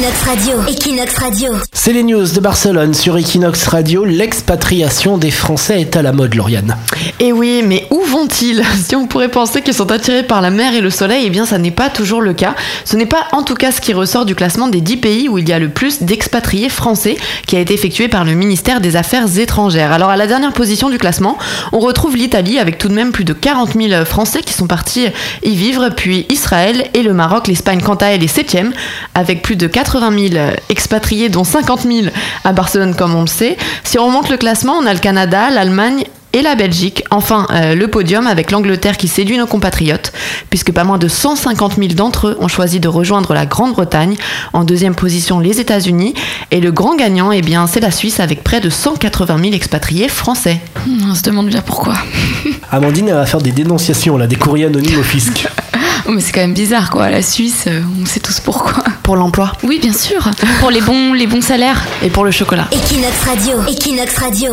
Equinox Radio. Equinox Radio. C'est les news de Barcelone sur Equinox Radio. L'expatriation des Français est à la mode, Lauriane. Et oui, mais où vont-ils? Si on pourrait penser qu'ils sont attirés par la mer et le soleil, eh bien ça n'est pas toujours le cas. Ce n'est pas en tout cas ce qui ressort du classement des 10 pays où il y a le plus d'expatriés français qui a été effectué par le ministère des Affaires étrangères. Alors à la dernière position du classement, on retrouve l'Italie avec tout de même plus de 40 000 Français qui sont partis y vivre, puis Israël et le Maroc. L'Espagne, quant à elle, est septième avec plus de 80 000 expatriés, dont 50 000 à Barcelone, comme on le sait. Si on remonte le classement, on a le Canada, l'Allemagne et la Belgique. Enfin, euh, le podium avec l'Angleterre qui séduit nos compatriotes, puisque pas moins de 150 000 d'entre eux ont choisi de rejoindre la Grande-Bretagne. En deuxième position, les États-Unis. Et le grand gagnant, eh bien, c'est la Suisse avec près de 180 000 expatriés français. On se demande bien pourquoi. Amandine, elle va faire des dénonciations, là, des courriers anonymes au fisc. Oh, mais c'est quand même bizarre, quoi. La Suisse, euh, on sait tous pourquoi. Pour l'emploi Oui, bien sûr. Pour les bons, les bons salaires. et pour le chocolat. Equinox Radio. Equinox Radio.